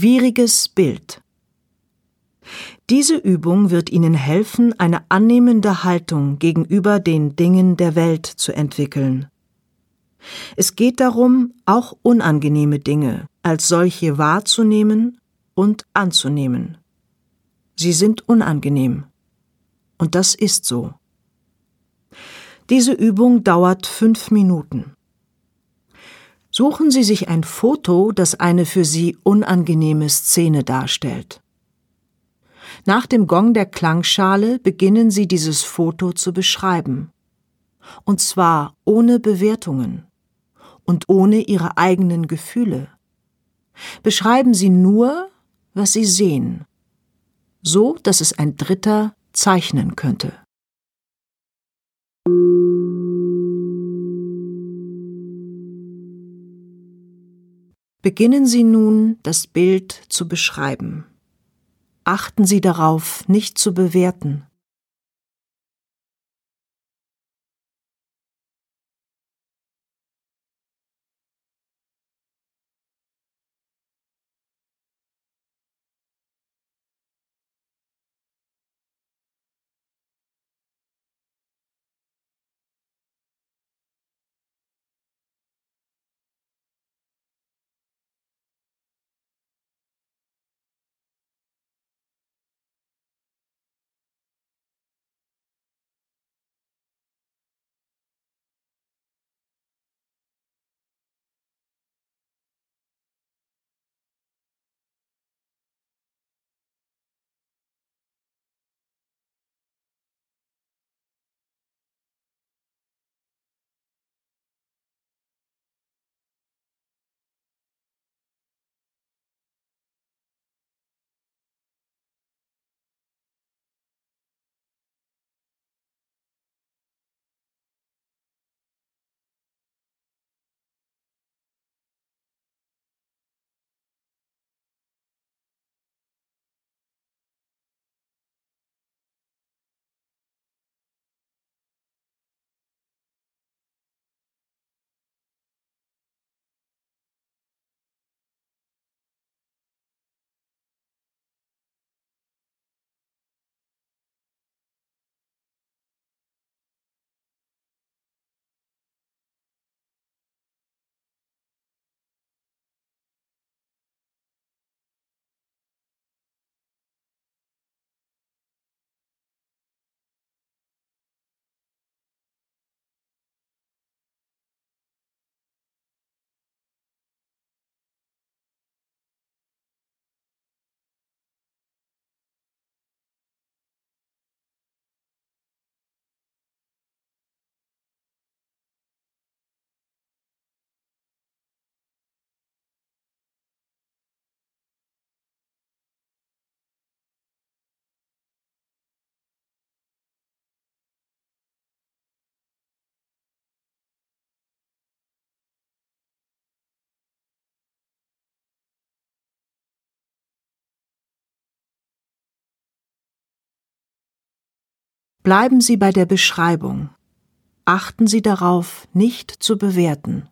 Schwieriges Bild. Diese Übung wird Ihnen helfen, eine annehmende Haltung gegenüber den Dingen der Welt zu entwickeln. Es geht darum, auch unangenehme Dinge als solche wahrzunehmen und anzunehmen. Sie sind unangenehm. Und das ist so. Diese Übung dauert fünf Minuten. Suchen Sie sich ein Foto, das eine für Sie unangenehme Szene darstellt. Nach dem Gong der Klangschale beginnen Sie dieses Foto zu beschreiben. Und zwar ohne Bewertungen und ohne Ihre eigenen Gefühle. Beschreiben Sie nur, was Sie sehen, so dass es ein Dritter zeichnen könnte. Beginnen Sie nun, das Bild zu beschreiben. Achten Sie darauf, nicht zu bewerten. Bleiben Sie bei der Beschreibung. Achten Sie darauf, nicht zu bewerten.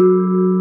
Música